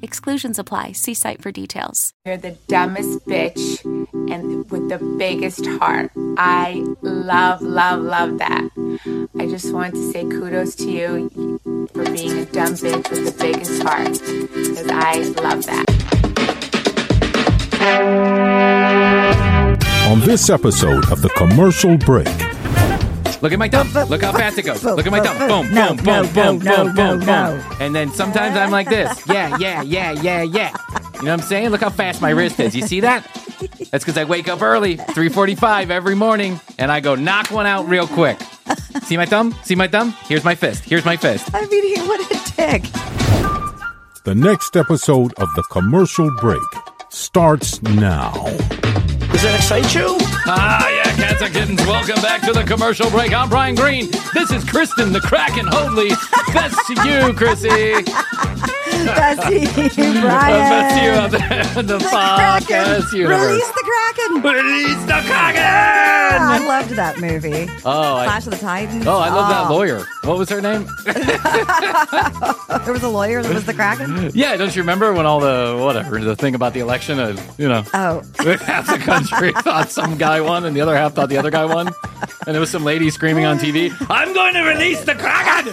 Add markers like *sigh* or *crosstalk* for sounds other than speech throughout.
Exclusions apply. See site for details. You're the dumbest bitch and with the biggest heart. I love, love, love that. I just want to say kudos to you for being a dumb bitch with the biggest heart because I love that. On this episode of The Commercial Break, Look at my thumb. Look how fast it goes. Look at my thumb. Boom, No, boom, no, boom, boom, no, boom, no, boom, no. boom. And then sometimes I'm like this. Yeah, yeah, yeah, yeah, yeah. You know what I'm saying? Look how fast my wrist is. You see that? That's because I wake up early, 3:45 every morning, and I go knock one out real quick. See my thumb? See my thumb? Here's my fist. Here's my fist. I mean, he- what a dick. the next episode of The Commercial Break starts now. Does that excite you? Ah, yeah, cats and kittens. Welcome back to the commercial break. I'm Bryan Green. This is Kristen the Kraken. Best to you, Krissy. Bessie, *laughs* Bryan. Best you out there in the, The universe. Release the Kraken. Release the Kraken! I loved that movie. Oh, I, Clash of the Titans. oh, I love that Oh. lawyer. What was her name? *laughs* There was a lawyer that was the Kraken. yeah, don't you remember when all the whatever the thing about the election? Uh, you know, Oh, *laughs* half the country thought some guy won, and the other half thought the other guy won, and there was some lady screaming on TV, "I'm going to release the Kraken!"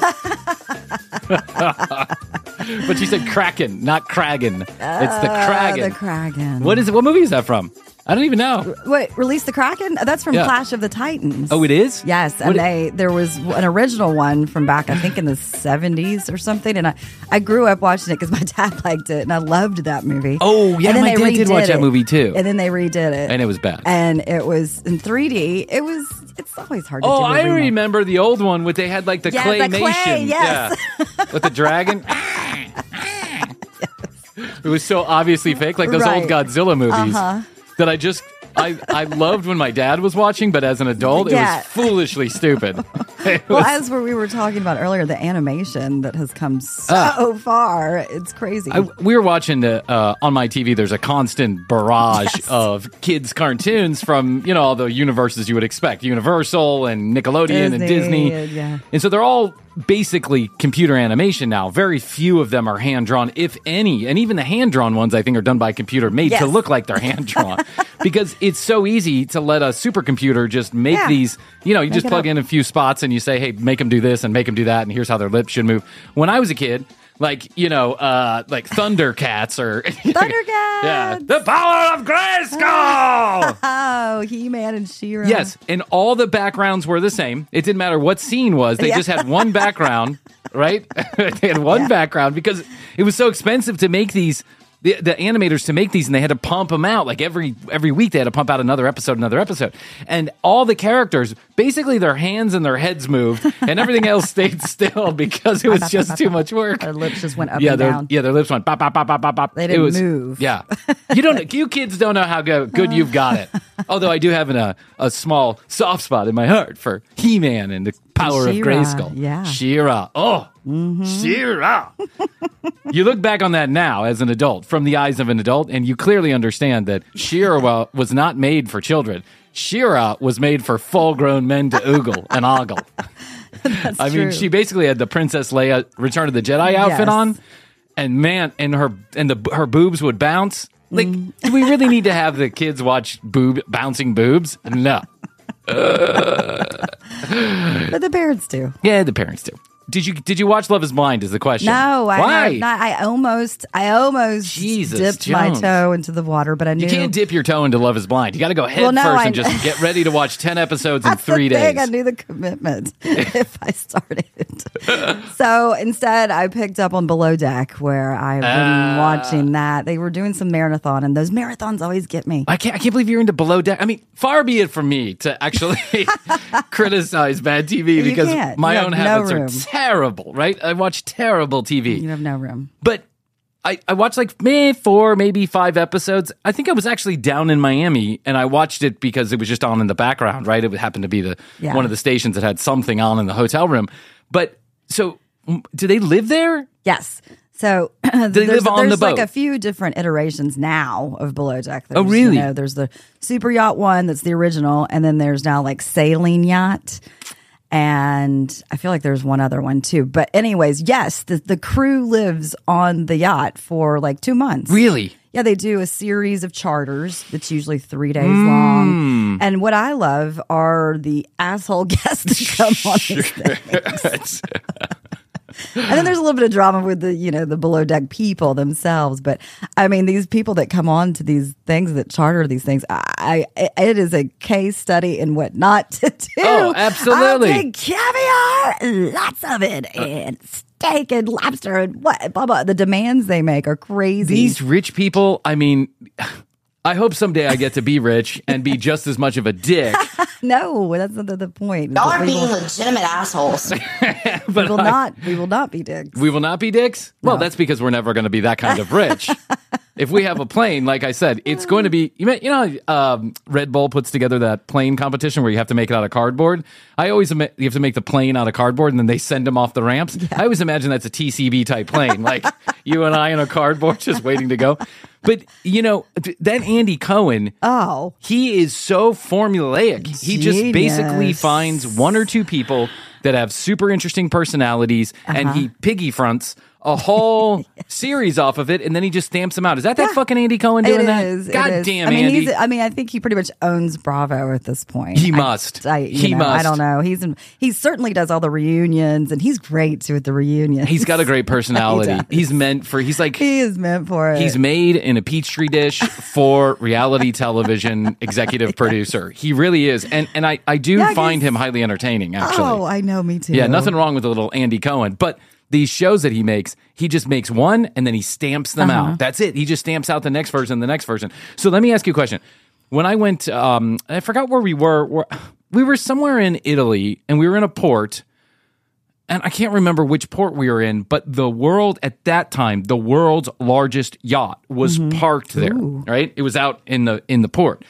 but she said Kraken, not Kragen. it's the Kraken. the Kraken. what is it? What movie is that from? I don't even know. Wait, release the Kraken? That's from Yeah. Clash of the Titans. Oh, it is. Yes, and What- they there was an original one from back I think in the seventies or something, and I I grew up watching it because my *laughs* dad liked it, and I loved that movie. Oh, yeah, and then my they dad did watch that movie, too. and then they redid it, And it was bad. and it was in three D. It was it's always hard. to Oh, I remake. remember the old one with they had like the Yeah, the claymation. clay, yes. Yeah. with the dragon. *laughs* Ah, ah, ah. It was so obviously fake, like those old Godzilla movies. Uh-huh. That I just I I loved when my dad was watching, but as an adult, it was foolishly stupid. *laughs* Well, was- as we were talking about earlier, the animation that has come so Ah. far, it's crazy. I, we were watching the, uh, on my TV. There's a constant barrage Yes. of kids' cartoons from you know all the universes you would expect, Universal and Nickelodeon and Disney, Disney. and- yeah. And so they're all basically computer animation now. Very few of them are hand drawn, if any. And even the hand drawn ones, I think, are done by computer, made Yes. to look like they're hand drawn. *laughs* because it's so easy to let a supercomputer just make Yeah. these. You know, you just plug up. in a few spots and you say, "Hey, make them do this and make them do that," and here's how their lips should move. When I was a kid. Like you know, uh, like Thundercats or *laughs* Thundercats! yeah, the power of Grayskull. oh, *laughs* He Man and She Ra. Yes, and all the backgrounds were the same. It didn't matter what scene was; they Yeah. just had one background, *laughs* right? they had one Yeah. background because it was so expensive to make these. The, the animators to make these and they had to pump them out like every every week they had to pump out another episode another episode and all the characters basically their hands and their heads moved and everything else stayed *laughs* still because it was just too much work Their lips just went up yeah, and their, down. yeah, their lips went pop, pop, pop, pop, pop, pop. They didn't was- move. Yeah, you don't. You kids don't know how go, good you've got it. *laughs* Although I do have an, a a small soft spot in my heart for He Man and the power of Grayskull. yeah. She Ra. Oh, She Ra. *laughs* you look back on that now as an adult, from the eyes of an adult, and you clearly understand that She Ra was not made for children. She Ra was made for full-grown men to oogle and ogle. *laughs* I mean, she basically had the Princess Leia Return of the Jedi outfit Yes. on, and man, and her and the her boobs would bounce. Like, Mm. do we really need to have the kids watch boob bouncing boobs? No. *laughs* But the parents do. Yeah, the parents do. Did you did you watch Love Is Blind? Is the question? No, I Why? have not. I almost, I almost Jesus, dipped my toe into the water, but I knew You can't dip your toe into Love Is Blind. You got to go head Well, no, first I- and just *laughs* get ready to watch ten episodes in three days. I knew the commitment *laughs* if I started. so instead, I picked up on Below Deck, where I've been Ah. watching that. They were doing some marathon, and those marathons always get me. I can't. I can't believe you're into below deck. I mean, far be it from me to actually *laughs* criticize bad TV because my You own no habits room. are terrible. Right? I watch terrible TV, You have no room. but I, I watched like meh, four, maybe five episodes. I think I was actually down in Miami, and I watched it because it was just on in the background. Right? It happened to be the Yeah. one of the stations that had something on in the hotel room. But so, do they live there? Yes. So *clears throat* they there's, live on there's the like a few different iterations now of Below Deck. Oh, there's, Oh, really? You know, there's the super yacht one that's the original, and then there's now like sailing yacht. And I feel like there's one other one too. But anyways, yes, the, the crew lives on the yacht for like two months. Really? Yeah, they do a series of charters that's usually three days Hmm. long. And what I love are the asshole *laughs* guests that come on these *laughs* *laughs* things. And then there's a little bit of drama with the, you know, the below deck people themselves. But I mean, these people that come on to these things that charter these things, I, I it is a case study in what not *laughs* to do. Oh, absolutely. Take caviar, lots of it, uh, and steak and lobster and what, blah, blah. The demands they make are crazy. These rich people, I mean, I hope someday I get to be rich and be just as much of a dick. *laughs* no, that's not the, the point. Y'all are we being will, legitimate assholes. *laughs* But we will I- not, we will not be dicks. we will not be dicks. Well, that's because we're never going to be that kind of rich. *laughs* if we have a plane, like I said, it's going to be. You, may, you know, um, Red Bull puts together that plane competition where you have to make it out of cardboard. I always ima- you have to make the plane out of cardboard, and then they send them off the ramps. I always imagine that's a TCB type plane, like *laughs* you and I in a cardboard just waiting to go. But you know, th- that Andy Cohen. Oh, he is so formulaic. He just basically finds one or two people that have super interesting personalities and Uh-huh. he piggy fronts a whole *laughs* series off of it and then he just stamps them out. Is that that fucking Andy Cohen doing that? God damn I mean, Andy. he's. I mean, I think he pretty much owns Bravo at this point. He must. I, you He know, I don't know. He's in, he certainly does all the reunions, and he's great too at the reunions. he's got a great *laughs* personality. He he's meant for he's like he is meant for it. He's made in a petri dish for reality television *laughs* executive producer. He really is. And and I, I do Yeah, find him highly entertaining, actually. Oh, I know. Me too. Yeah, nothing wrong with a little Andy Cohen, but these shows that he makes, he just makes one and then he stamps them Uh-huh. out. That's it. He just stamps out the next version, the next version. So let me ask you a question. When I went, um, I forgot where we were. We were somewhere in Italy and we were in a port. And I can't remember which port we were in, but the world at that time, the world's largest yacht was Mm-hmm. parked there. Right? It was out in the in the port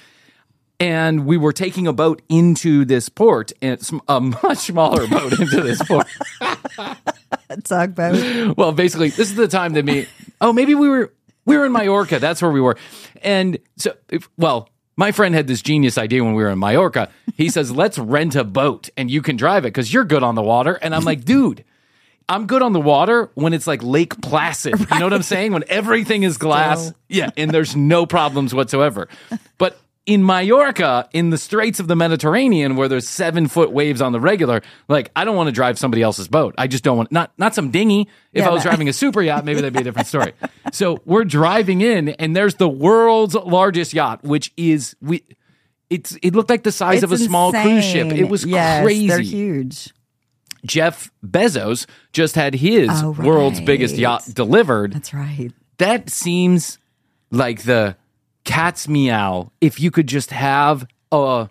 and we were taking a boat into this port and it's a *laughs* much smaller boat into this port *laughs* tugboat. well basically this is the time that me oh maybe we were we were in Mallorca that's where we were and so if, well my friend had this genius idea when we were in Mallorca he says let's rent a boat and you can drive it because you're good on the water and I'm like dude I'm good on the water when it's like Lake Placid. You know what I'm saying? When everything is glass. Yeah, and there's no problems whatsoever. But in Mallorca, in the Straits of the Mediterranean, where there's seven foot waves on the regular, like I don't want to drive somebody else's boat. I just don't want not not some dinghy. If Yeah, I was but- *laughs* driving a super yacht, maybe that'd be a different story. so we're driving in, and there's the world's largest yacht, which is we. It's it looked like the size of a It's small cruise ship. It was yes, crazy. They're huge. Jeff Bezos just had his Oh, world's biggest yacht delivered. That's right. That seems like the cat's meow if you could just have a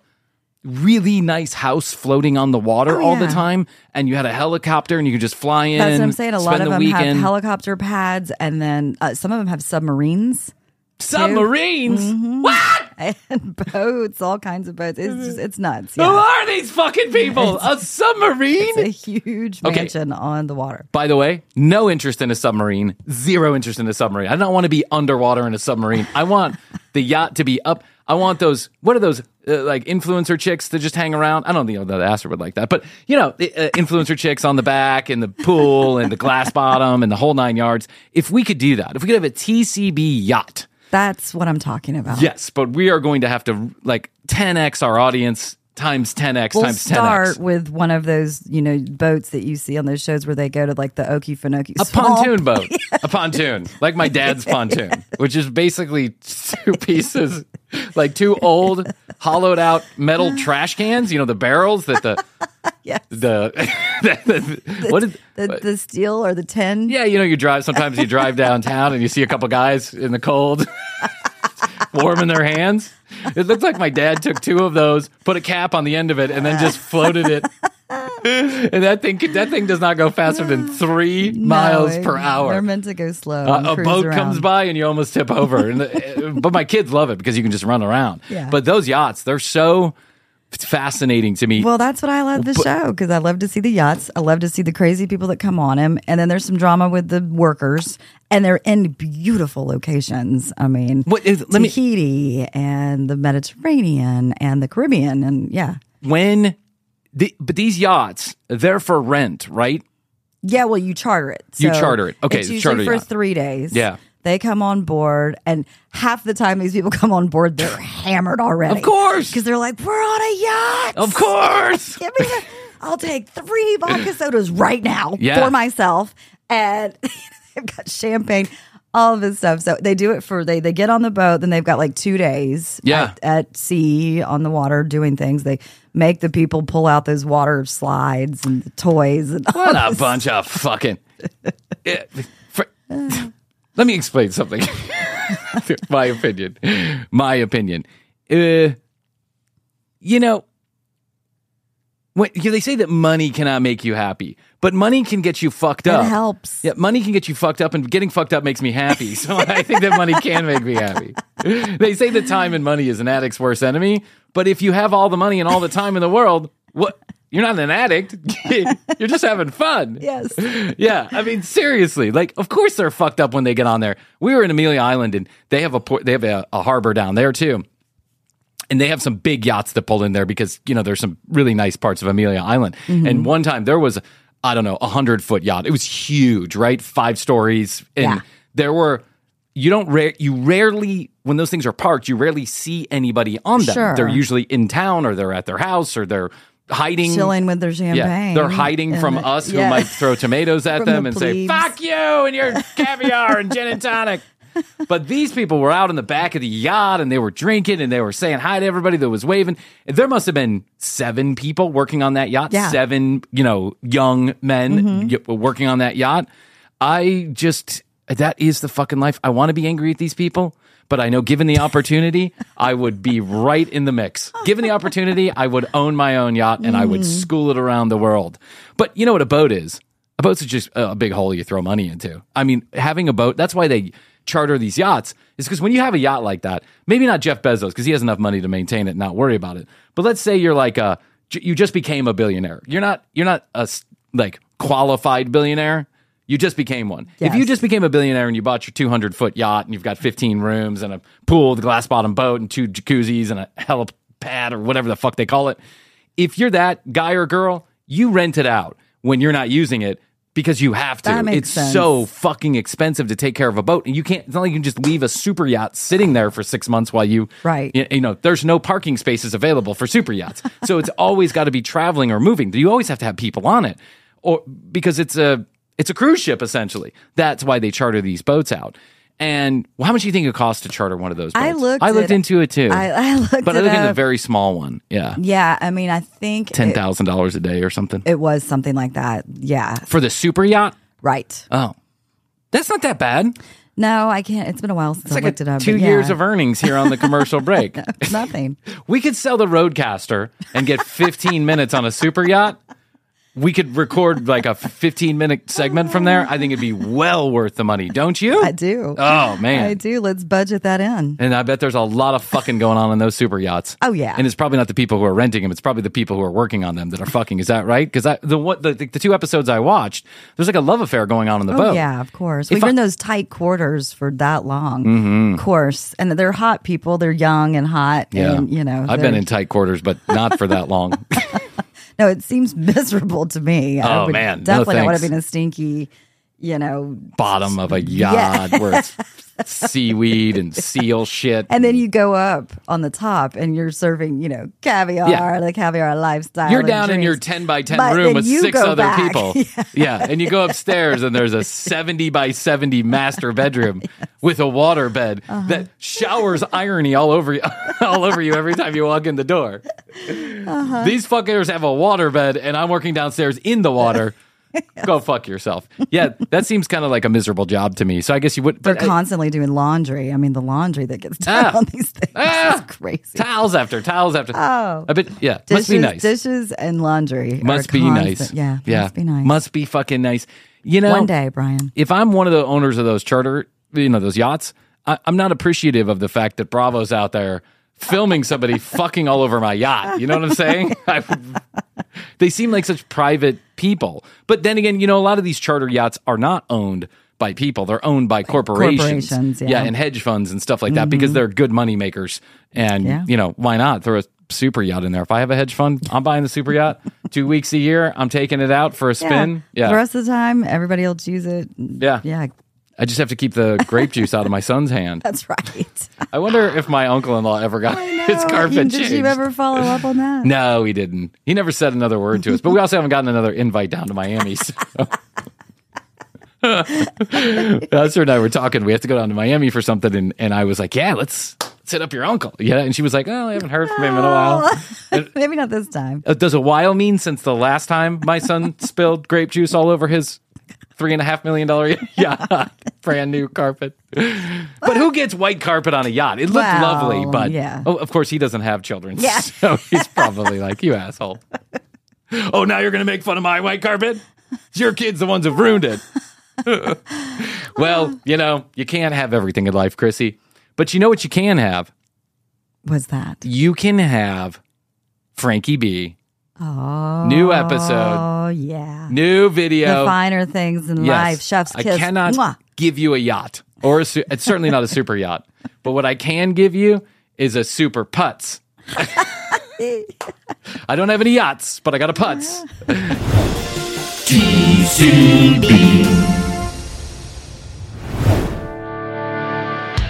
really nice house floating on the water Oh, all the time and you had a helicopter and you could just fly in. That's what I'm saying. A lot of the them weekend. have helicopter pads, and then uh, some of them have submarines submarines. Mm-hmm. What? *laughs* and boats, all kinds of boats. It's just, it's nuts. Who are these fucking people? *laughs* a submarine? It's a huge Okay. mansion on the water. By the way, no interest in a submarine, zero interest in a submarine. I don't want to be underwater in a submarine. I want the yacht to be up. I want those, what are those, uh, like influencer chicks that just hang around? I don't think that Astor would like that, but you know, the, uh, influencer chicks on the back and the pool and the glass bottom and the whole nine yards. If we could do that, if we could have a TCB yacht, That's what I'm talking about. yes, but we are going to have to like 10x our audience times 10x We'll times 10x. start with one of those, you know, boats that you see on those shows where they go to like the Okefenokee. a swamp. pontoon boat, *laughs* a pontoon, like my dad's pontoon, which is basically two *laughs* pieces, like two old hollowed out metal trash cans. You know the barrels that the *laughs* Yes. the, the, the- what is The, the steel or the tin. yeah you know you drive sometimes you drive downtown and you see a couple guys in the cold warming their hands. It looks like my dad took two of those, put a cap on the end of it, and then just floated it. and that thing that thing does not go faster than three No, miles per hour. They're meant to go slow. Uh, a boat around. comes by and you almost tip over. And the, but my kids love it because you can just run around. Yeah. But those yachts, they're so fascinating to me. Well, that's what I love the show because I love to see the yachts. I love to see the crazy people that come on them, and then there's some drama with the workers, and they're in beautiful locations. I mean, What is- let me- Tahiti and the Mediterranean and the Caribbean, and yeah, when the, but these yachts, they're for rent, right? yeah. Well, you charter it. You charter it. Okay, it's it's usually for three days. Yeah. They come on board, and half the time these people *laughs* come on board, they're hammered already. Of course. because they're like, "We're on a yacht." Of course. *laughs* Give me the, I'll take three vodka *clears throat* sodas right now Yeah. for myself. And *laughs* they've got champagne, all of this stuff. So they do it for they they get on the boat, then they've got like two days Yeah. at, at sea on the water doing things. They make the people pull out those water slides and the toys and all What a bunch of fucking. Yeah, for- uh. Let me explain something. *laughs* My opinion. My opinion. Uh, you know, when, they say that money cannot make you happy, but money can get you fucked It up. helps. Yeah, money can get you fucked up, and getting fucked up makes me happy. So *laughs* I think that money can make me happy. *laughs* They say that time and money is an addict's worst enemy, but if you have all the money and all the time in the world, what? You're not an addict. *laughs* You're just having fun. Yes. *laughs* Yeah, I mean seriously, like of course they're fucked up when they get on there. We were in Amelia Island and they have a port, they have a, a harbor down there too. And they have some big yachts that pull in there because you know there's some really nice parts of Amelia Island. Mm-hmm. And one time there was I don't know a hundred foot yacht. It was huge, right? Five stories, and Yeah. there were you don't rare you rarely when those things are parked you rarely see anybody on them. Sure. They're usually in town or they're at their house or they're hiding Chilling with their champagne. yeah, they're hiding And from the- us who yeah. might throw *laughs* tomatoes at them the and say "fuck you" and your caviar and gin and tonic. *laughs* But these people were out in the back of the yacht and they were drinking and they were saying hi to everybody that was waving. There must have been seven people working on that yacht. Yeah. Mm-hmm. Seven, you know, young men y- working on that yacht. I just that is the fucking life. I want to be angry at these people, but I know given the opportunity, I would be right in the mix. Given the opportunity, I would own my own yacht and I would Mm-hmm. school it around the world. But you know what a boat is? A boat's is just a big hole you throw money into. I mean, having a boat, that's why they charter these yachts, is because when you have a yacht like that, maybe not Jeff Bezos, because he has enough money to maintain it and not worry about it. But let's say you're like a, you just became a billionaire. You're not, you're not a, like qualified billionaire. You just became one. If you just became a billionaire and you bought your 200 foot yacht and you've got 15 rooms and a pool, the glass bottom boat and two jacuzzis and a helipad or whatever the fuck they call it. If you're that guy or girl, you rent it out when you're not using it because you have to. It's sense. so fucking expensive to take care of a boat, and you can't. It's not like you can just leave a super yacht sitting there for six months while you. Right. You, you know, there's no parking spaces available for super yachts, so it's *laughs* always got to be traveling or moving. You always have to have people on it, or because it's a it's a cruise ship essentially. That's why they charter these boats out. And well, how much do you think it costs to charter one of those? Boats? I looked I looked it- into it too. I, I *laughs* looked but I looked into a very small one. Yeah, yeah, I mean, I think ten thousand dollars a day or something it was something like that. Yeah, for the super yacht. right. Oh, that's not that bad. No, I can't. It's been a while since It's I like looked it up. two but years of earnings here on the commercial *laughs* break. Nothing. we could sell the RODECaster and get 15 minutes on a super yacht. We could record like a 15 minute segment from there. I think it'd be well worth the money, don't you? I do. Oh man. I do. Let's budget that in. And I bet there's a lot of fucking going on in those super yachts. Oh, yeah. and it's probably not the people who are renting them; it's probably the people who are working on them that are fucking. Is that right? Because the what the, the two episodes I watched, there's like a love affair going on in the Oh, boat. yeah, of course. If We've I- been in those tight quarters for that long. Mm-hmm. Of course. And they're hot people. They're young and hot. Yeah, And, you know, I've been in tight quarters, but not for that long. *laughs* No, it seems *laughs* miserable to me. I Oh, would man. No Definitely not want to be in a stinky, you know, Bottom of a yacht where it's *laughs* seaweed and seal shit. and then you go up on the top and you're serving, you know, caviar, Yeah. the caviar lifestyle. You're down in your 10 by 10 But room with six other back. people. *laughs* Yeah. And you go upstairs and there's a 70 by 70 master bedroom *laughs* with a water bed Uh-huh. that showers irony all over you, all over you every time you walk in the door. Uh-huh. These fuckers have a water bed and I'm working downstairs in the water. Go fuck yourself. Yeah, that seems kind of like a miserable job to me. So I guess you would. They're constantly doing laundry. I mean, the laundry that gets done Ah. on these things Ah. is crazy. towels after towels after. Oh. I bet. Yeah, dishes, must be nice. dishes and laundry. must be constant- nice. Yeah, yeah, must be nice. Must be fucking nice. You know, One day, Bryan. if I'm one of the owners of those charter, you know, those yachts, I, I'm not appreciative of the fact that Bravo's out there filming somebody *laughs* fucking all over my yacht. You know what I'm saying? *laughs* I, *laughs* they seem like such private people. But then again, you know, a lot of these charter yachts are not owned by people. They're owned by corporations. corporations, yeah. and hedge funds and stuff like that because mm-hmm. they're good money makers. And, Yeah. you know, why not throw a super yacht in there? If I have a hedge fund, I'm buying the super yacht. *laughs* Two weeks a year, I'm taking it out for a spin. Yeah. The rest of the time, everybody will choose it. Yeah. Yeah, I just have to keep the grape juice out of my son's hand. *laughs* that's right. I wonder if my uncle-in-law ever got his carpet Did changed. you ever follow up on that? *laughs* No, he didn't. He never said another word to us. But we also haven't gotten another invite down to Miami. So. *laughs* Esther and I were talking. We have to go down to Miami for something, and, and I was like, "Yeah, let's, let's hit up your uncle." Yeah, and she was like, "Oh, I haven't heard from him in a while." Maybe not this time. Uh, Does a while mean since the last time my son spilled grape juice all over his three and a half million dollar *laughs* yacht, brand new carpet? But who gets white carpet on a yacht? It looked Well, lovely, but yeah. oh, of course he doesn't have children, Yeah. *laughs* so he's probably like, "You asshole." oh, now you're gonna make fun of my white carpet? It's your kids the ones who've ruined it. *laughs* well, you know, you can't have everything in life, Krissy. But you know what you can have? Was that? You can have Frankie B. Oh, New episode. Oh yeah. New video. The finer things in Yes. life. Chef's kiss. I cannot Mwah. give you a yacht or a su- it's certainly not a super yacht. *laughs* But what I can give you is a super putz. *laughs* I don't have any yachts, but I got a putz. *laughs*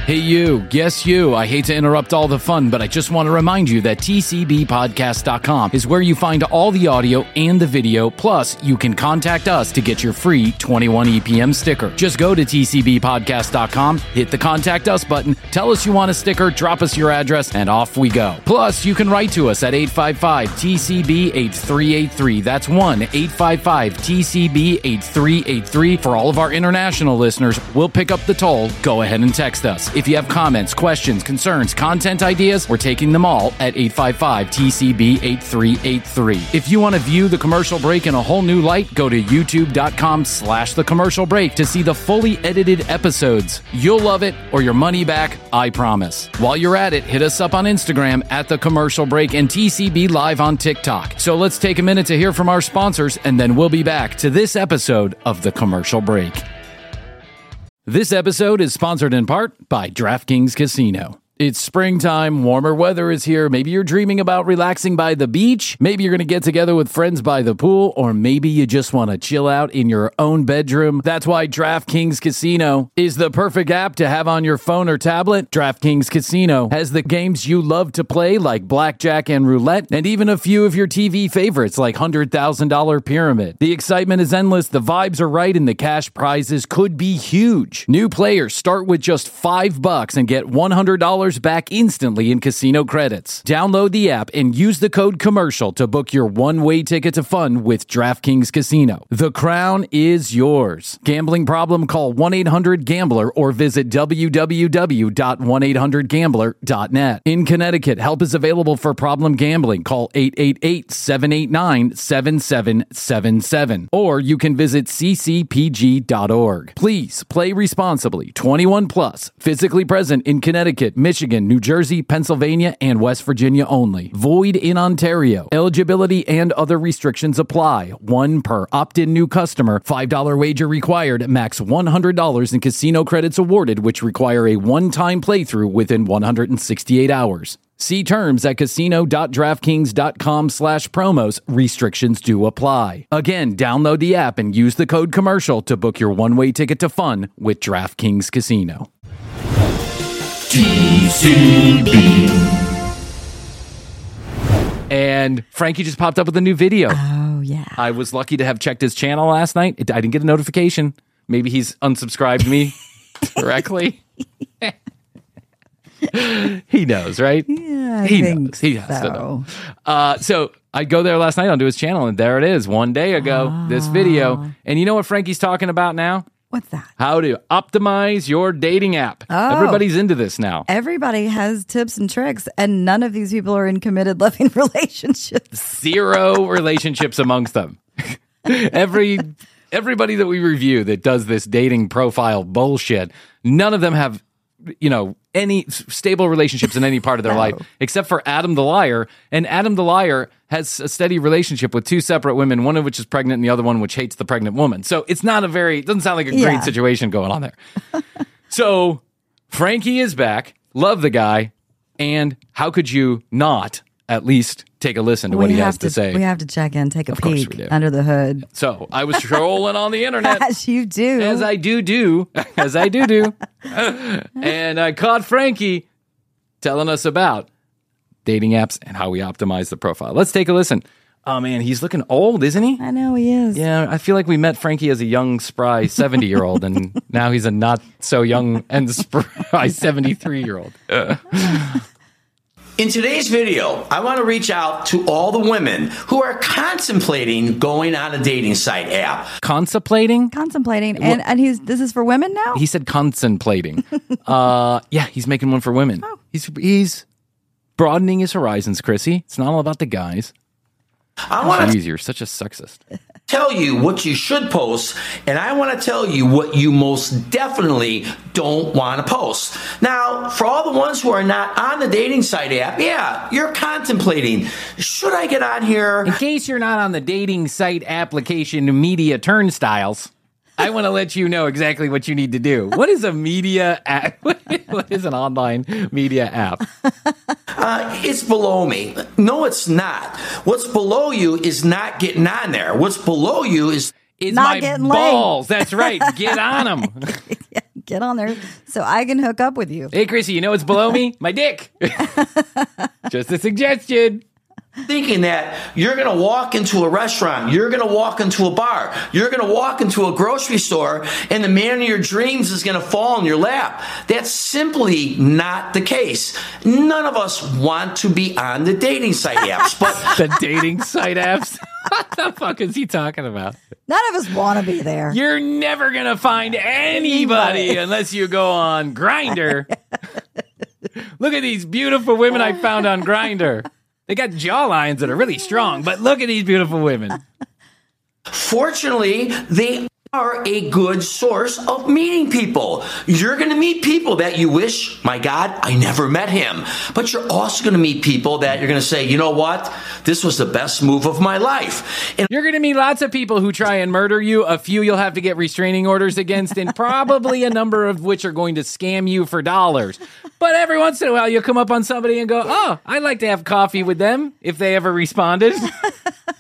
Hey, you. guess you. I hate to interrupt all the fun, but I just want to remind you that TCBpodcast.com is where you find all the audio and the video. Plus, you can contact us to get your free 21 EPM sticker. Just go to TCBpodcast.com, hit the contact us button, tell us you want a sticker, drop us your address, and off we go. Plus, you can write to us at 855 TCB 8383. That's 1 855 TCB 8383. For all of our international listeners, we'll pick up the toll. Go ahead and text us. If you have comments, questions, concerns, content ideas, we're taking them all at 855 TCB 8383. If you want to view the commercial break in a whole new light, go to youtube.com slash the commercial break to see the fully edited episodes. You'll love it or your money back, I promise. While you're at it, hit us up on Instagram at the commercial break and TCB live on TikTok. So let's take a minute to hear from our sponsors and then we'll be back to this episode of the commercial break. This episode is sponsored in part by DraftKings Casino. It's springtime, warmer weather is here. Maybe you're dreaming about relaxing by the beach. Maybe you're going to get together with friends by the pool, or maybe you just want to chill out in your own bedroom. That's why DraftKings Casino is the perfect app to have on your phone or tablet. DraftKings Casino has the games you love to play, like blackjack and roulette, and even a few of your TV favorites, like $100,000 Pyramid. The excitement is endless, the vibes are right, and the cash prizes could be huge. New players start with just five bucks and get $100 back instantly in casino credits. Download the app and use the code commercial to book your one way ticket to fun with DraftKings Casino. The crown is yours. Gambling problem? Call 1 800 Gambler or visit www.1800Gambler.net. In Connecticut, help is available for problem gambling. Call 888 789 7777 or you can visit ccpg.org. Please play responsibly. 21 plus, physically present in Connecticut, Michigan, Michigan, New Jersey, Pennsylvania, and West Virginia only. Void in Ontario. Eligibility and other restrictions apply. One per opt in new customer. $5 wager required. Max $100 in casino credits awarded, which require a one time playthrough within 168 hours. See terms at casino.draftkings.com slash promos. Restrictions do apply. Again, download the app and use the code commercial to book your one-way ticket to fun with DraftKings Casino. And Frankie just popped up with a new video. Oh yeah. I was lucky to have checked his channel last night. It- I didn't get a notification. Maybe he's unsubscribed me *laughs* directly. *laughs* he knows, right? Yeah, I he think knows. He has to know. Uh, so I go there last night onto his channel, and there it is, one day ago, this video. And you know what Frankie's talking about now? What's that? How to optimize your dating app. Oh. Everybody's into this now. Everybody has tips and tricks, and none of these people are in committed loving *laughs* relationships. Zero relationships amongst them. *laughs* Every everybody that we review that does this dating profile bullshit, none of them have you know any stable relationships in any part of their *laughs* life except for Adam the liar. And Adam the liar has a steady relationship with two separate women one of which is pregnant and the other one which hates the pregnant woman. So it's not a very it doesn't sound like a Yeah. great situation going on there. *laughs* So Frankie is back. Love the guy. And how could you not at least take a listen to what he has to, say We have to check in, take a course peek under the hood, so I was trolling on the *laughs* internet as you do. as I do do, *laughs* as I do do. *laughs* and I caught Frankie telling us about dating apps and how we optimize the profile. Let's take a listen. Oh man, he's looking old, isn't he? I know he is. Yeah, I feel like we met Frankie as a young, spry 70 year old, and now he's a not so young and spry 73 year old. In today's video, I want to reach out to all the women who are contemplating going on a dating site app. Contemplating? Contemplating, and and he's this is for women now. He said contemplating. *laughs* uh, yeah, he's making one for women. He's he's broadening his horizons, Krissy. It's not all about the guys. I want to Jeez, you're such a sexist. *laughs* tell you what you should post, and I want to tell you what you most definitely don't want to post. Now, for all the ones who are not on the dating site app, yeah, you're contemplating should I get on here? In case you're not on the dating site application media turnstiles, I want to let you know exactly what you need to do. What is a media app? *laughs* what is an online media app? Uh, it's below me. No, it's not. What's below you is not getting on there. What's below you is It's Not my getting laid. balls. That's right. *laughs* Get on them. *laughs* Get on there so I can hook up with you. Hey, Krissy, you know what's below me? My dick. Just a suggestion. Thinking that you're going to walk into a restaurant, you're going to walk into a bar, you're going to walk into a grocery store, and the man of your dreams is going to fall in your lap. That's simply not the case. None of us want to be on the dating site apps, but *laughs* The dating site apps. *laughs* what the fuck is he talking about? None of us want to be there. You're never gonna find anybody unless you go on Grindr. *laughs* look at these beautiful women I found on Grindr. They got jawlines that are really strong, but look at these beautiful women. *laughs* fortunately, they are a good source of meeting people. You're going to meet people that you wish, my God, I never met him. But you're also going to meet people that you're going to say, you know what? This was the best move of my life. And You're gonna meet lots of people who try and murder you. A few you'll have to get restraining orders against, and probably a number of which are going to scam you for dollars. But every once in a while, you'll come up on somebody and go, "Oh, I'd like to have coffee with them." If they ever responded,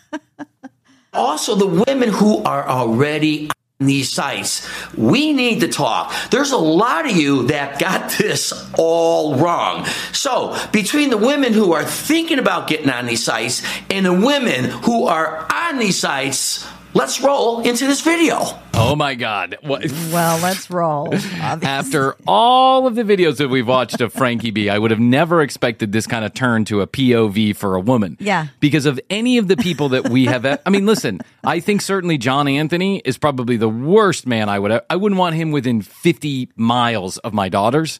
*laughs* also the women who are already on these sites. We need to talk. There's a lot of you that got *laughs* this all wrong. So, between the women who are thinking about getting on these sites and the women who are on these sites, let's roll into this video. oh my god! What? Well, let's roll. obviously. After all of the videos that we've watched of Frankie B, I would have never expected this kind of turn to a POV for a woman. Yeah. Because of any of the people that we have. I mean, listen, I think certainly John Anthony is probably the worst man I would. I wouldn't want him within 50 miles of my daughters.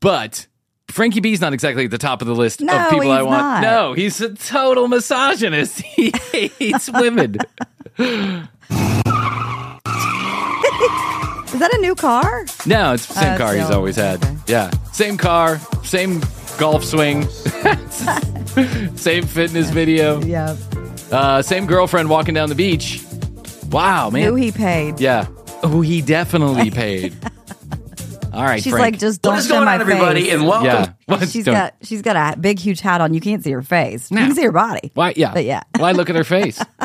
But Frankie B's not exactly at the top of the list No, of people I want. not. No, he's a total misogynist. *laughs* He hates women. *laughs* Is that a new car? No, it's the same Uh, car he's always had. okay. Yeah. Same car, same golf swing, *laughs* same fitness video, Yeah. uh, same girlfriend walking down the beach. Wow, man. Who he paid. yeah. Who he definitely paid. All right, She's Frank. like, just don't What is show going my on, everybody? face. And welcome. yeah. *laughs* What? She's Don't- got she's got a big huge hat on. You can't see her face. You No. can see her body. Why? Yeah. But yeah. Why look at her face? *laughs*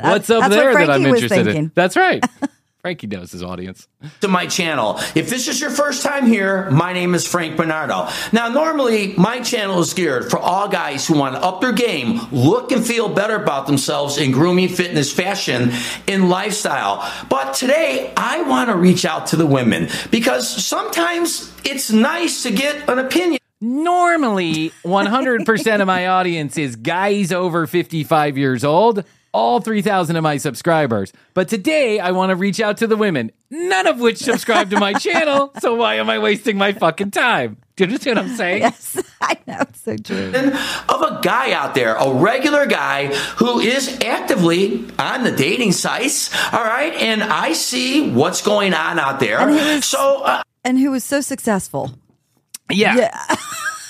What's up that's what there that I'm was interested in? That's right. *laughs* Frankie knows his audience. to my channel. If this is your first time here, my name is Frank Bernardo. Now, normally my channel is geared for all guys who want to up their game, look and feel better about themselves in grooming, fitness, fashion, and lifestyle. But today, I want to reach out to the women because sometimes it's nice to get an opinion. Normally, 100% of my audience is guys over 55 years old, all 3,000 of my subscribers. But today, I want to reach out to the women, none of which subscribe to my *laughs* channel. So why am I wasting my fucking time? Do you understand what I'm saying? Yes, *laughs* I know. It's so true. of a guy out there, a regular guy who is actively on the dating sites. All right. And I see what's going on out there. And he was- so, uh, And who was so successful. Yeah. Yeah. *laughs*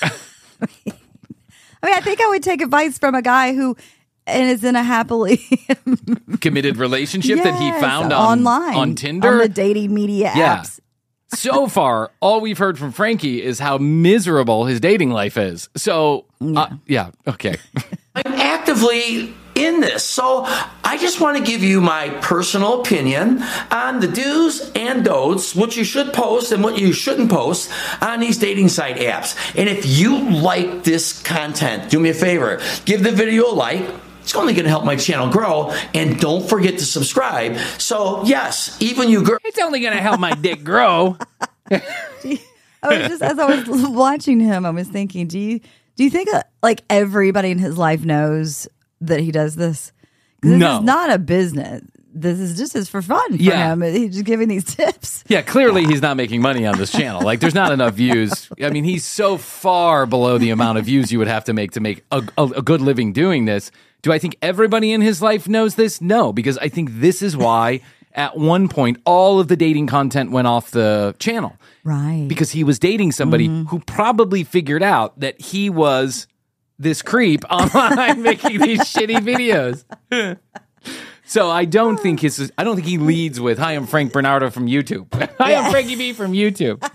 I mean, I think I would take advice from a guy who and is in a happily *laughs* Committed relationship that he found on, online on Tinder. on the dating media Yeah. apps. so *laughs* far, all we've heard from Frankie is how miserable his dating life is. So, uh, yeah, yeah okay. *laughs* I'm actively in this. So I just want to give you my personal opinion on the do's and don'ts, what you should post and what you shouldn't post on these dating site apps. And if you like this content, do me a favor, give the video a like. It's only going to help my channel grow. And don't forget to subscribe. So, yes, even you girls. it's only going to help my dick grow. *laughs* *laughs* I was just as I was watching him, I was thinking, do you do you think uh, like everybody in his life knows that he does this? 'Cause This No. is not a business. This is just is for fun for Yeah. him. He's just giving these *laughs* tips. Yeah, clearly he's not making money on this channel. Like, there's not enough views. I mean, he's so far below the amount of views you would have to make to make a, a, a good living doing this. Do I think everybody in his life knows this? No, because I think this is why at one point all of the dating content went off the channel. Right. Because he was dating somebody mm-hmm. who probably figured out that he was this creep online *laughs* making these shitty videos. *laughs* So I don't think his I don't think he leads with "Hi, I'm Frank Bernardo from YouTube." *laughs* Hi, I'm Frankie B from YouTube.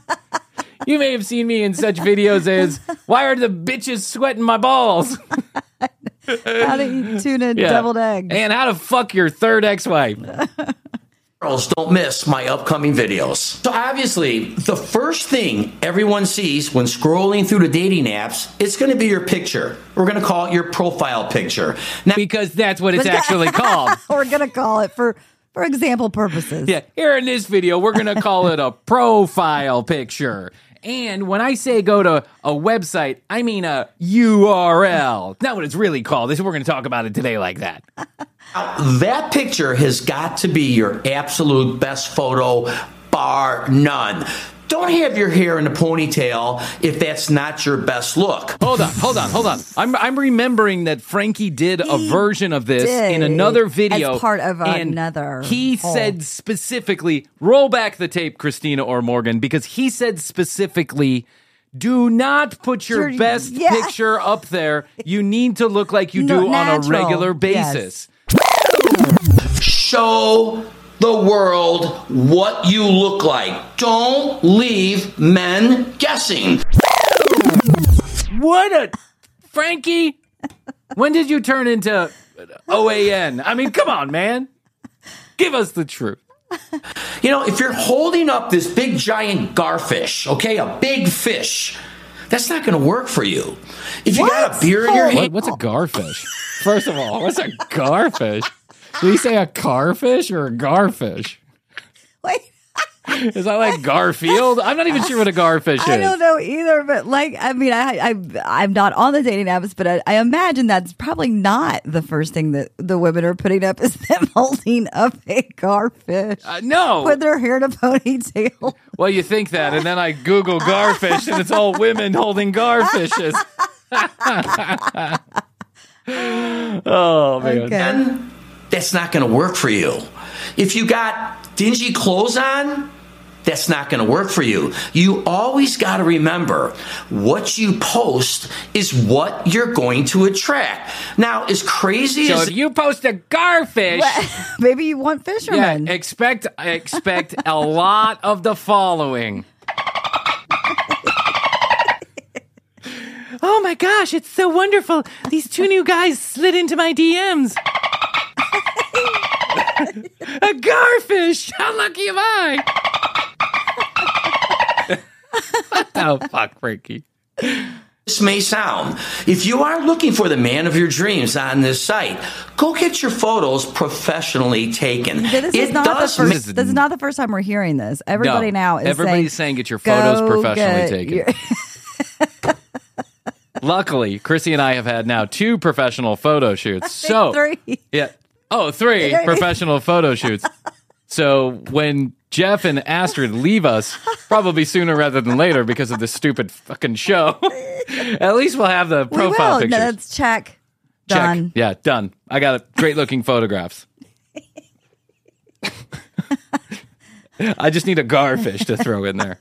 You may have seen me in such videos as "Why are the bitches sweating my balls?" *laughs* How to eat tuna Yeah. deviled egg. and how to fuck your third ex-wife. *laughs* girls don't miss my upcoming videos. So obviously, the first thing everyone sees when scrolling through the dating apps, it's going to be your picture. We're going to call it your profile picture. Now, Because that's what it's *laughs* actually called. *laughs* We're gonna call it for for example purposes. Yeah, here in this video, we're going to call it a profile picture. And when I say go to a website, I mean a URL. Not what it's really called. This we're going to talk about it today like that. *laughs* that picture has got to be your absolute best photo, bar none. Don't have your hair in a ponytail if that's not your best look. Hold on, hold on, hold on. I'm I'm remembering that Frankie did a He version of this in another video as part of and another He whole. said specifically, roll back the tape, Christina or Morgan, because he said specifically. Do not put your Your- best yeah. picture up there. You need to look like you No, do on a natural. regular Yes. Show the world what you look like. Don't leave men guessing. What a Frankie! When did you turn into OAN? I mean, come on, man. Give us the truth. You know, if you're holding up this big giant garfish, okay, a big fish, that's not going to work for you. If you got a What? beer in your hand, What, what's a garfish? First of all, what's a garfish? Did he say a carfish or a garfish? Wait, *laughs* Is that like Garfield? I'm not even sure what a garfish is. I don't know either, but like, I mean, I, I, I'm not on the dating apps, but I, I imagine that's probably not the first thing that the women are putting up is *laughs* them holding up a garfish Uh, no. with their hair in a ponytail. *laughs* Well, you think that, and then I Google garfish, and it's all women holding garfishes. oh man. Okay. that's not going to work for you. If you got dingy clothes on, that's not going to work for you. You always got to remember what you post is what you're going to attract. Now, as crazy So as if you post a garfish, *laughs* Maybe you want fishermen. yeah, fishermen. expect expect a lot of the following. Oh my gosh, it's so wonderful. These two new guys slid into my DMs. *laughs* a garfish! How lucky am I? What *laughs* the oh, fuck, Frankie? this may sound, if you are looking for the man of your dreams on this site, go get your photos professionally taken. this is it not the does first. This is- This is not the first time we're hearing this. Everybody No, now is everybody's saying saying, get your photos professionally taken." your- *laughs* Luckily, Krissy and I have had now two professional photo shoots. *laughs* So three. Yeah. Oh, three professional photo shoots. So when Jeff and Astrid leave us, probably sooner rather than later because of this stupid fucking show, *laughs* at least we'll have the We profile will. pictures. No, that's check. Check. Done. Yeah, done. I got great looking photographs. I just need a garfish to throw in there.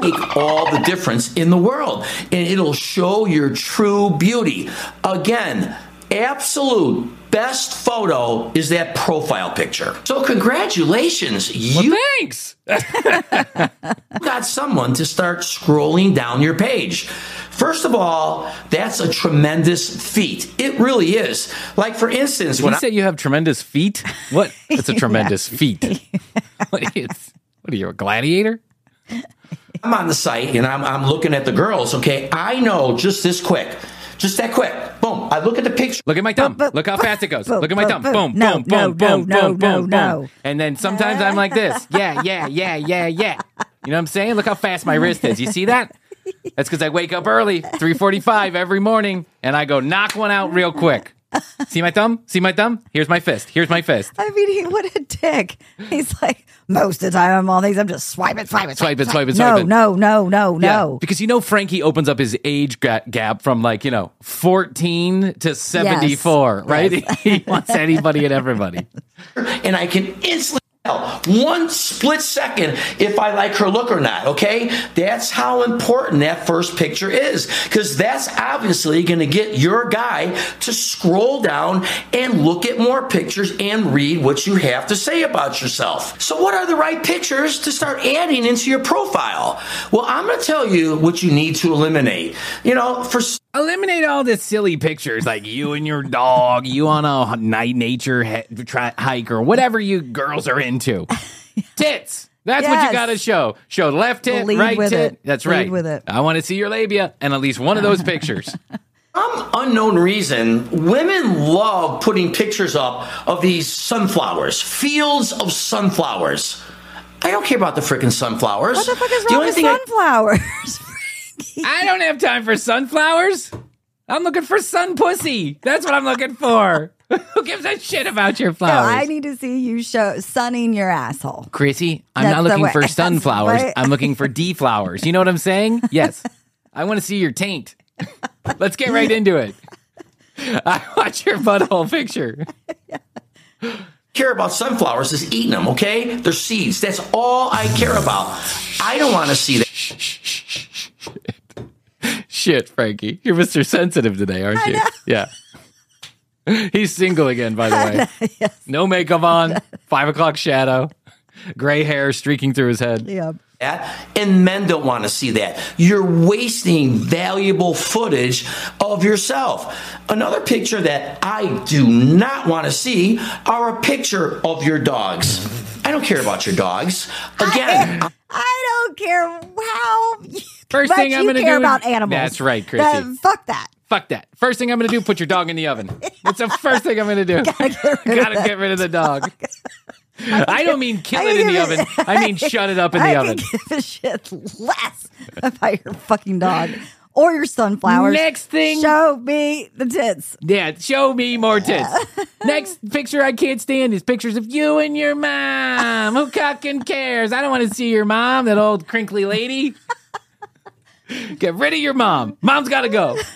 make all the difference in the world and it'll show your true beauty. Again, absolute best photo is that profile picture. So congratulations, you Thanks. *laughs* got someone to start scrolling down your page. First of all, that's a tremendous feat. It really is. Like for instance, You when I said you have tremendous feet. What? It's a *laughs* tremendous feat. What are, you, what are you, a gladiator? I'm on the site and I'm, I'm looking at the girls, okay, I know just this quick, just that quick. Boom. I look at the picture. Look at my thumb. but- Look how fast it goes. but- Look at my thumb. but- Boom, no, boom, no, boom, no, boom, no, boom, boom, no. boom. And then sometimes I'm like this. *laughs* Yeah, yeah, yeah, yeah, yeah. You know what I'm saying? Look how fast my wrist is. You see that? That's because I wake up early, 3:45 every morning, and I go knock one out real quick. See my thumb? See my thumb? Here's my fist. Here's my fist. I mean, he, what a dick. He's like, most of the time I'm on these, I'm just swiping, swiping, Swipe it, swipe it, no, swipe it. No, no, no, Yeah, no. because you know Frankie opens up his age ga- gap from like you know 14 to 74, right? *laughs* he wants anybody and everybody. and I can instantly tell one split second if I like her look or not, okay? That's how important that first picture is because that's obviously going to get your guy to scroll down and look at more pictures and read what you have to say about yourself. So, what are the right pictures to start adding into your profile? Well, I'm going to tell you what you need to eliminate. You know, for Eliminate all the silly pictures like you and your dog, you on a night nature he- tri- hike or whatever you girls are into. *laughs* Tits. That's what you got to show. Show left tit, Lead right with tit. it. That's Lead right. with it. I want to see your labia and at least one of those pictures. *laughs* some unknown reason, women love putting pictures up of these sunflowers, fields of sunflowers. I don't care about the freaking sunflowers. What the fuck is The wrong only with thing I- sunflowers? *laughs* *laughs* I don't have time for sunflowers. I'm looking for sun pussy. That's what I'm looking for. *laughs* Who gives a shit about your no, flowers? I need to see you show sunning your asshole. Krissy, I'm That's not looking for *laughs* sunflowers. right. I'm looking for D flowers. You know what I'm saying? Yes. I want to see your taint. Let's get right into it. I watch your butthole picture. care about sunflowers is eating them, okay? They're seeds. That's all I care about. I don't want to see that. *laughs* Shit, Frankie. You're Mr. Sensitive today, aren't you? Yeah. He's single again, by the way. No makeup on, *laughs* five o'clock shadow, gray hair streaking through his head. Yeah. and men don't want to see that. You're wasting valuable footage of yourself. Another picture that I do not want to see are a picture of your dogs. I don't care about your dogs. Again, *laughs* I don't care how First much thing I'm gonna care do- about animals. That's right, Krissy. That- fuck that. Fuck that. First thing I'm going to do, put your dog in the oven. That's the first thing I'm going to do. *laughs* Gotta get rid of Gotta get rid of the dog. I don't mean kill it in the oven. I mean shut it up in the oven. give a shit less about your fucking dog or your sunflowers. Next thing- show me the tits. Yeah, show me more tits. *laughs* Next picture I can't stand is pictures of you and your mom. Who fucking cares? I don't want to see your mom, that old crinkly lady. *laughs* Get rid of your mom. Mom's got to go. *laughs*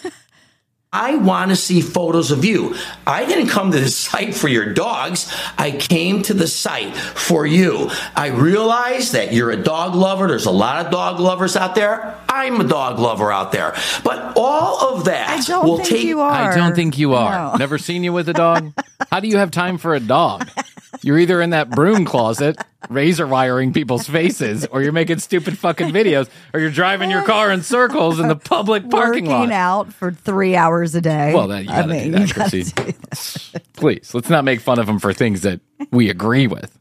I want to see photos of you. I didn't come to the site for your dogs. I came to the site for you. I realize that you're a dog lover. There's a lot of dog lovers out there. I'm a dog lover out there. But all of that I don't will think take you are. I don't think you are. No. Never seen you with a dog. *laughs* How do you have time for a dog? You're either in that broom closet, razor wiring people's faces, or you're making stupid fucking videos, or you're driving your car in circles in the public *laughs* parking Working lot. out for three hours a day. Well, then you I gotta mean, do that, you gotta Krissy. do that. Please, let's not make fun of them for things that we agree with,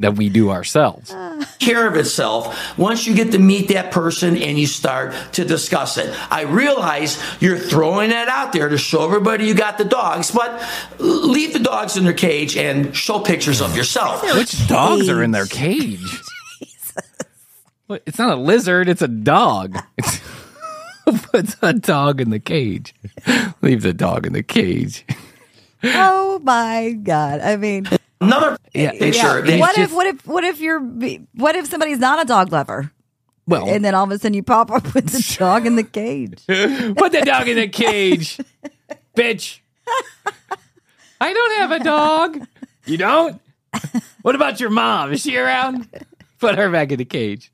that we do ourselves. care of itself once you get to meet that person and you start to discuss it. I realize you're throwing that out there to show everybody you got the dogs, but leave the dogs in their cage and show pictures of yourself. Which dogs are in their cage? *laughs* What, It's not a lizard, it's a dog. It's, *laughs* Puts a dog in the cage. Leave the dog in the cage. Oh my god! I mean, Another Yeah, picture. yeah. that- what just- if what if what if you're what if somebody's not a dog lover, Well, and then all of a sudden you pop up with the dog in the cage? *laughs* put the dog in the cage, *laughs* bitch. I don't have a dog. You don't? What about your mom? Is she around? Put her back in the cage.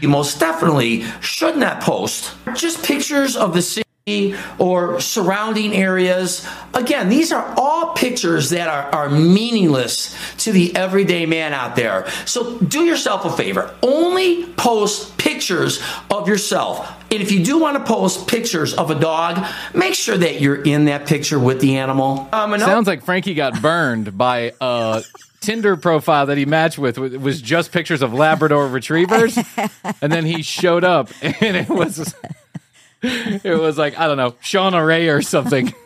you most definitely should not post just pictures of the city or surrounding areas. Again, these are all pictures that are, are meaningless to the everyday man out there. So do yourself a favor. Only post pictures of yourself. And if you do want to post pictures of a dog, make sure that you're in that picture with the animal. Um, another- Sounds like Frankie got burned by a Tinder profile that he matched with. Was just pictures of Labrador retrievers, *laughs* and then he showed up, and it was it was like I don't know, Shauna Rae or something. *laughs*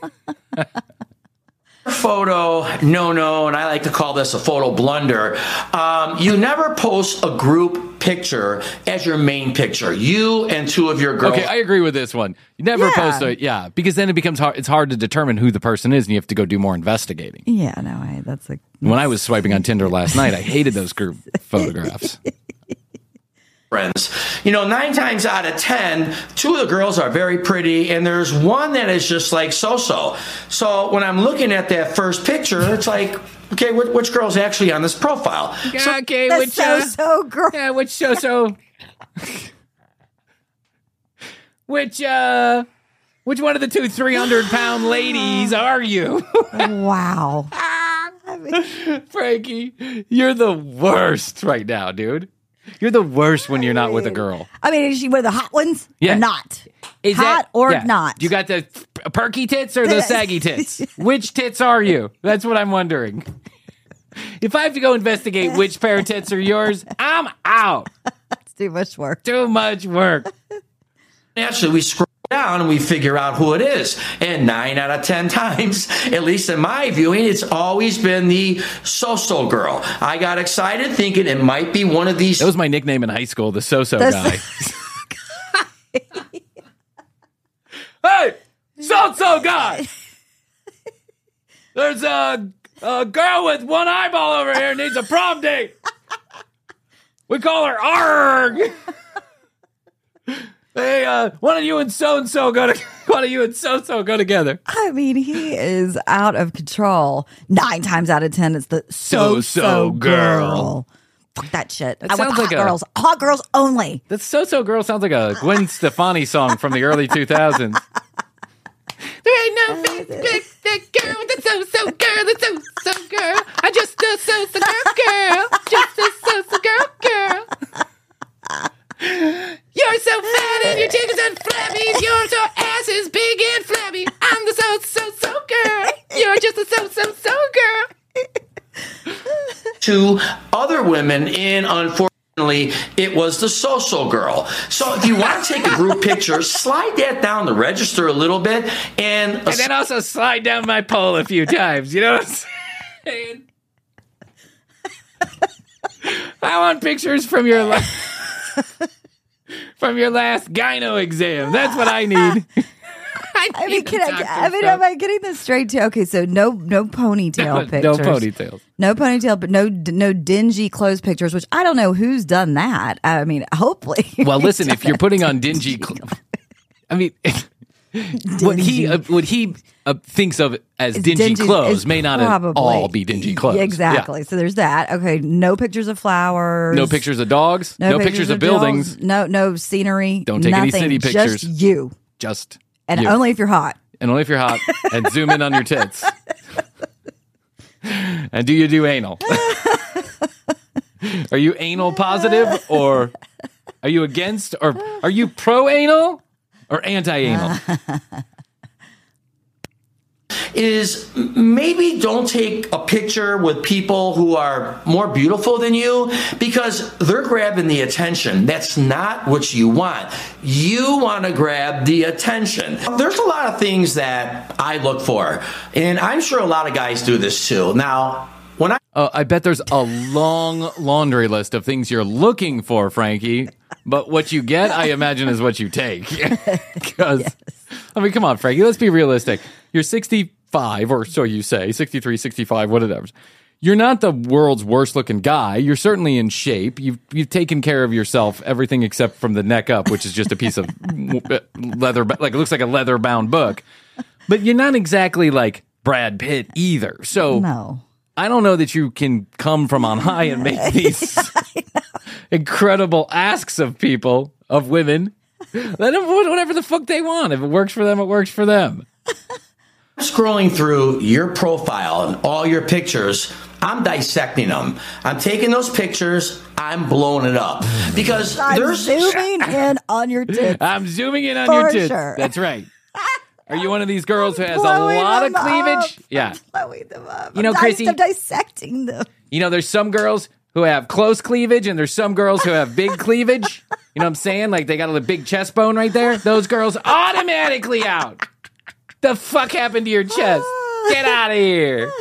photo no no and i like to call this a photo blunder um, you never post a group picture as your main picture you and two of your girls Okay, I agree with this one. You never Yeah. post a yeah, because then it becomes hard. It's hard to determine who the person is, and you have to go do more investigating. Yeah, no, I, that's like When I was swiping on Tinder last night, I hated those group *laughs* photographs. Friends you know nine times out of ten two of the girls are very pretty and there's one that is just like so-so so when i'm looking at that first picture it's like okay which, which girl's actually on this profile okay, which so so girl. Yeah, which so so *laughs* Which uh which one of the two 300 pound *gasps* ladies are you? *laughs* Wow. *laughs* Frankie, you're the worst right now, dude. You're the worst when you're not with a girl. I mean, is she one of the hot ones? Yeah. Or not? Is hot that- or yeah. not? You got the perky tits or the saggy tits? *laughs* Which tits are you? That's what I'm wondering. If I have to go investigate which pair of tits are yours, I'm out. *laughs* It's too much work. Too much work. Naturally, we scroll down and we figure out who it is. And nine out of ten *laughs* times, at least in my viewing, it's always been the so-so girl. I got excited thinking it might be one of these That was my nickname in high school, the so-so guy. hey, so-so guy. There's a, a girl with one eyeball over here needs a prom date. We call her Arg. Hey, uh, one of you and so and so go to *laughs* one of you and so so go together. I mean, he is out of control. Nine times out of ten, it's the so So-so girl. girl. Fuck that shit. That I want sounds the like hot a- girls. Hot girls only. That so so girl sounds like a Gwen *laughs* Stefani song from the early 2000s. *laughs* There ain't no big, big, big girl, the so so girl, the so so girl. I just a so so girl, girl, just a so so girl, girl. You're so fat and your chickens and flabby. Your so ass is big and flabby. I'm the so so so girl. You're just a so so so girl. two other women in unfortunately it was the social girl so if you want to take a group picture slide that down the register a little bit and, And then also slide down my pole a few times. You know what I'm saying? *laughs* I want pictures from your la- *laughs* from your last gyno exam. That's what I need. *laughs* I, I mean, can I, I mean, am I getting this straight too? Okay, so no, no ponytail *laughs* pictures, no ponytails. No ponytail, but no, no dingy clothes pictures. Which I don't know who's done that. I mean, hopefully. Well, *laughs* listen, if you're putting on dingy, cl- I mean, what he uh, what he uh, thinks of as dingy, dingy- clothes may not probably- all be dingy clothes. Yeah, Yeah. exactly. So there's that. Okay, no pictures of flowers. No pictures of dogs. No, pictures, of buildings. dogs, No, no scenery. Don't take any city pictures. Just you, Just and you. only if you're hot. and only if you're hot. and zoom in on your tits. *laughs* and do you do anal? *laughs* are you anal positive or are you against or are you pro anal or anti anal? *laughs* is maybe don't take a picture with people who are more beautiful than you because they're grabbing the attention. That's not what you want. You want to grab the attention. There's a lot of things that I look for, and I'm sure a lot of guys do this too. Now, when I Oh, I bet there's a long laundry list of things you're looking for, Frankie. But what you get, I imagine, is what you take. *laughs* Because, I mean, come on, Frankie, let's be realistic. You're 65, or so you say, 63, 65, whatever. You're not the world's worst looking guy. You're certainly in shape. You've, you've taken care of yourself, everything except from the neck up, which is just a piece of *laughs* uh, leather, like it looks like a leather bound book. But you're not exactly like Brad Pitt either. So, No. I don't know that you can come from on high and make *laughs* these incredible asks of people, of women. Let them do whatever the fuck they want. If it works for them, it works for them. scrolling through your profile and all your pictures, I'm dissecting them. I'm taking those pictures, I'm blowing it up. Because I'm there's zooming *laughs* in on your tits. I'm zooming in on For your tits. sure. That's right. *laughs* Are you one of these girls who has a lot of cleavage? up. Yeah. Blowing them up. You know, I'm, dis- Krissy- I'm dissecting them. You know, there's some girls who have close cleavage and there's some girls who have big cleavage. You know what I'm saying? Like they got a big chest bone right there. Those girls automatically out. The fuck happened to your chest? Get out of here.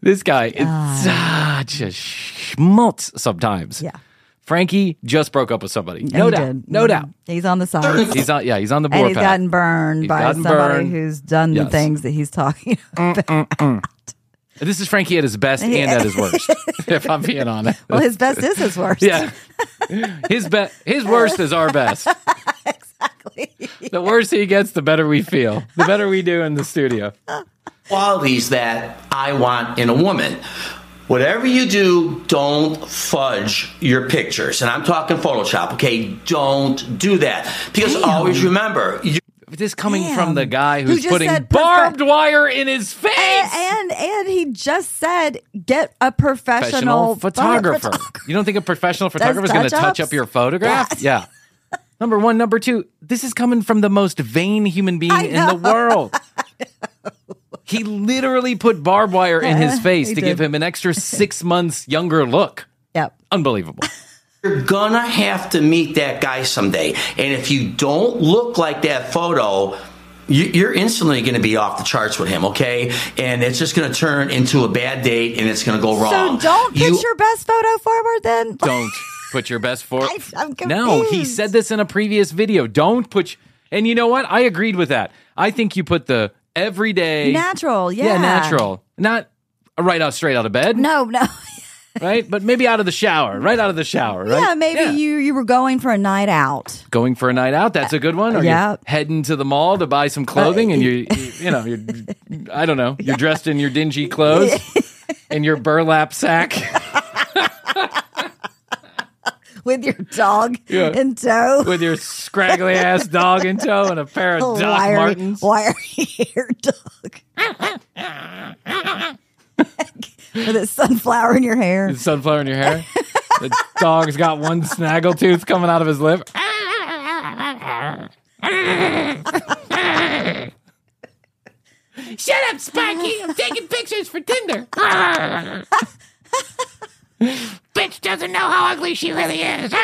This guy is such a schmutz sometimes. Yeah. Frankie just broke up with somebody. And No he doubt. did. No mm-hmm. doubt. He's on the side. He's on yeah, he's on the and board he's path. gotten burned He's by gotten somebody burned. who's done the things that he's talking mm, mm, about. Mm. This is Frankie at his best and at his worst. *laughs* if I'm being honest. well, his best is his worst. Yeah. His be- his worst is our best. *laughs* exactly. The worse he gets, the better we feel. The better we do in the studio. qualities that I want in a woman. Whatever you do, don't fudge your pictures. And I'm talking Photoshop, okay? Don't do that. Because always remember, you This coming Damn. from the guy who's just putting said barbed wire in his face. And, and and he just said get a professional professional, photographer. *laughs* You don't think a professional photographer is going to touch up your photograph? Yeah. Number one, number two. This is coming from the most vain human being in the world. *laughs* He literally put barbed wire in his *laughs* face to did. give him an extra six months younger look. Yep. Unbelievable. You're gonna have to meet that guy someday. And if you don't look like that photo, you- you're instantly going to be off the charts with him, okay? And it's just going to turn into a bad date and it's going to go wrong. So don't put You- your best photo forward then. *laughs* Don't put your best foot. I- I'm no, he said this in a previous video. Don't put. And you know what? I agreed with that. I think you put the everyday Natural, yeah. yeah, natural, not right out straight out of bed, No, no. *laughs* right? But maybe out of the shower, right out of the shower, right? Yeah, maybe you you were going for a night out. going for a night out. That's a good one. Or Yeah. you're heading to the mall to buy some clothing, and you, *laughs* you, you know, you're, I don't know, you're dressed in your dingy clothes *laughs* and your burlap sack. *laughs* with your dog Yeah. in tow. with your scraggly ass dog in tow and a pair of Doc wiry, Martens. wiry hair dog. With a sunflower in your hair. Sunflower in your hair. the dog's got one snaggle tooth coming out of his lip. Shut up, Sparky. I'm taking pictures for Tinder. Bitch doesn't know how ugly she really is.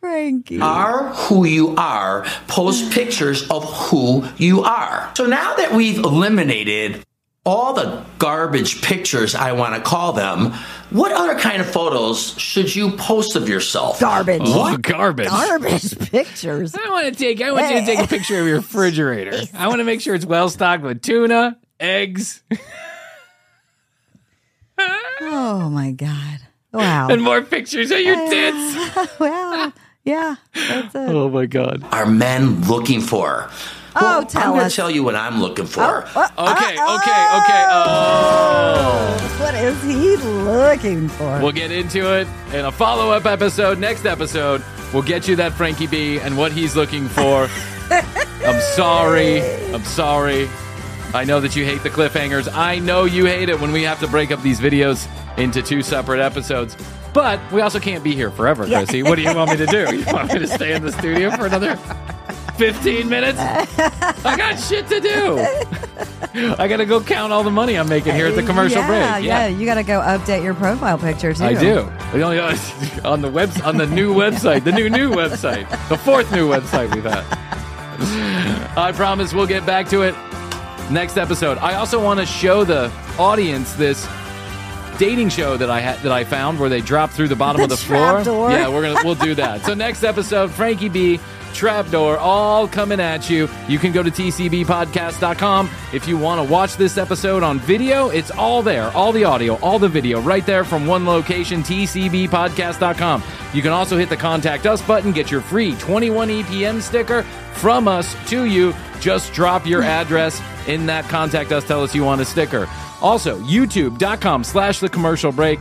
Frankie. are who you are, post pictures of who you are. So now that we've eliminated all the garbage pictures, I want to call them, what other kind of photos should you post of yourself? Garbage. Oh, garbage. Garbage *laughs* pictures. I want to take. I want you to take a *laughs* picture of your refrigerator. I want to make sure it's well stocked with tuna, eggs, Oh my God. Wow. and more pictures of your *laughs* tits. well, Yeah, that's it. Oh my god. are men looking for? Oh, Well, tell I'm going us. to tell you what I'm looking for. Oh, uh, Okay, oh, okay, okay. Uh, oh. What is he looking for? We'll get into it in a follow up episode. Next episode, we'll get you that Frankie B and what he's looking for. *laughs* I'm sorry. I'm sorry. I know that you hate the cliffhangers. I know you hate it when we have to break up these videos into two separate episodes. But we also can't be here forever, Yeah. Krissy. What do you want me to do? You want me to stay in the studio for another 15 minutes? I got shit to do. I got to go count all the money I'm making here at the commercial yeah, break. Yeah, you got to go update your profile picture too. I do. On the web on the new website, the new new website, the fourth new website we've had. I promise we'll get back to it next episode. I also want to show the audience this dating show that I had that I found where they drop through the bottom The of the floor. trapdoor. Yeah, we're gonna we'll do that. So next episode, Frankie B. Trapdoor, all coming at you. You can go to tcbpodcast.com if you want to watch this episode on video. It's all there, all the audio, all the video, right there from one location, tcbpodcast.com. You can also hit the contact us button, get your free 21 EPM sticker from us to you. Just drop your hmm. address in that contact us. Tell us you want a sticker. Also, youtube.com slash the commercial break.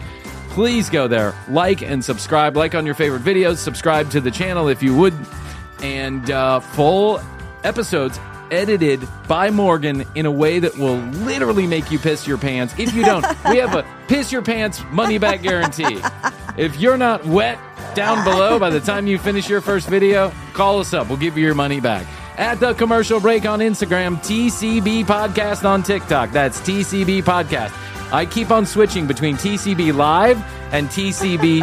Please go there, like and subscribe. Like on your favorite videos, subscribe to the channel if you would. And uh, full episodes edited by Morgan in a way that will literally make you piss your pants. If you don't, we have a piss your pants money back guarantee. If you're not wet down below by the time you finish your first video, call us up. We'll give you your money back. At the commercial break on Instagram, TCB Podcast on TikTok. That's TCB Podcast. I keep on switching between TCB Live and TCB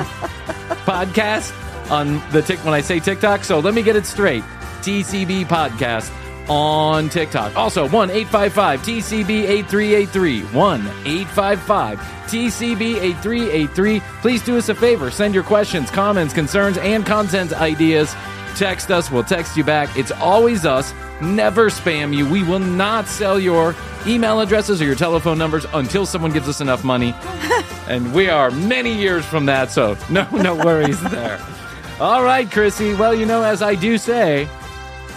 Podcast on the tick when I say TikTok. So let me get it straight. TCB Podcast on TikTok. Also, 1 855 TCB 8383. 1 855 TCB 8383. Please do us a favor. Send your questions, comments, concerns, and content ideas. Text us. We'll text you back. It's always us. Never spam you. We will not sell your email addresses or your telephone numbers until someone gives us enough money. *laughs* and we are many years from that, so no, no worries there. All right, Krissy. Well, you know, as I do say,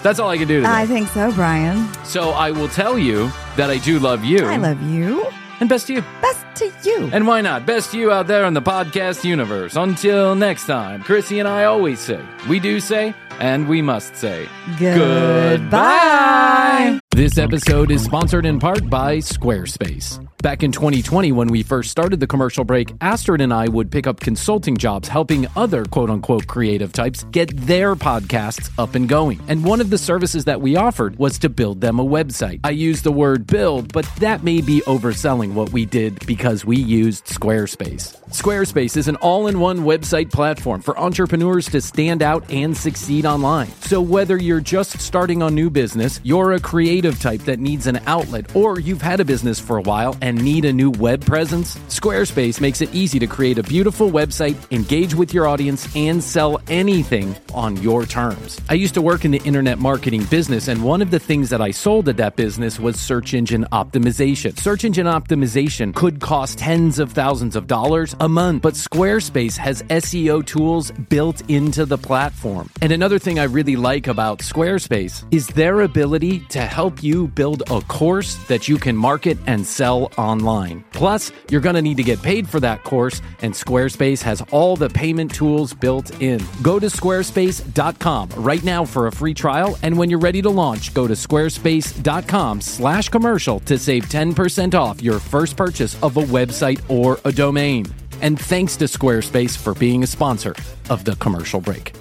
that's all I can do today. I think so, Bryan. so I will tell you that I do love you. I love you. And best to you. Best to you. And why not? Best to you out there in the podcast universe. Until next time, Krissy and I always say, we do say, and we must say, Goodbye. This episode is sponsored in part by Squarespace. Back in 2020, when we first started the commercial break, Astrid and I would pick up consulting jobs helping other quote unquote creative types get their podcasts up and going. And one of the services that we offered was to build them a website. I use the word build, but that may be overselling what we did because we used Squarespace. Squarespace is an all in one website platform for entrepreneurs to stand out and succeed online. So, whether you're just starting a new business, you're a creative type that needs an outlet, or you've had a business for a while and need a new web presence, Squarespace makes it easy to create a beautiful website, engage with your audience, and sell anything on your terms. I used to work in the internet marketing business, and one of the things that I sold at that business was search engine optimization. Search engine optimization could cost tens of thousands of dollars a month, but Squarespace has SEO tools built into the platform. And another thing I really like about Squarespace is their ability to help you build a course that you can market and sell online. Plus, you're going to need to get paid for that course, and Squarespace has all the payment tools built in. Go to squarespace.com right now for a free trial, and when you're ready to launch, go to squarespace.com slash commercial to save 10% off your first purchase of a website or a domain. And thanks to Squarespace for being a sponsor of the commercial break.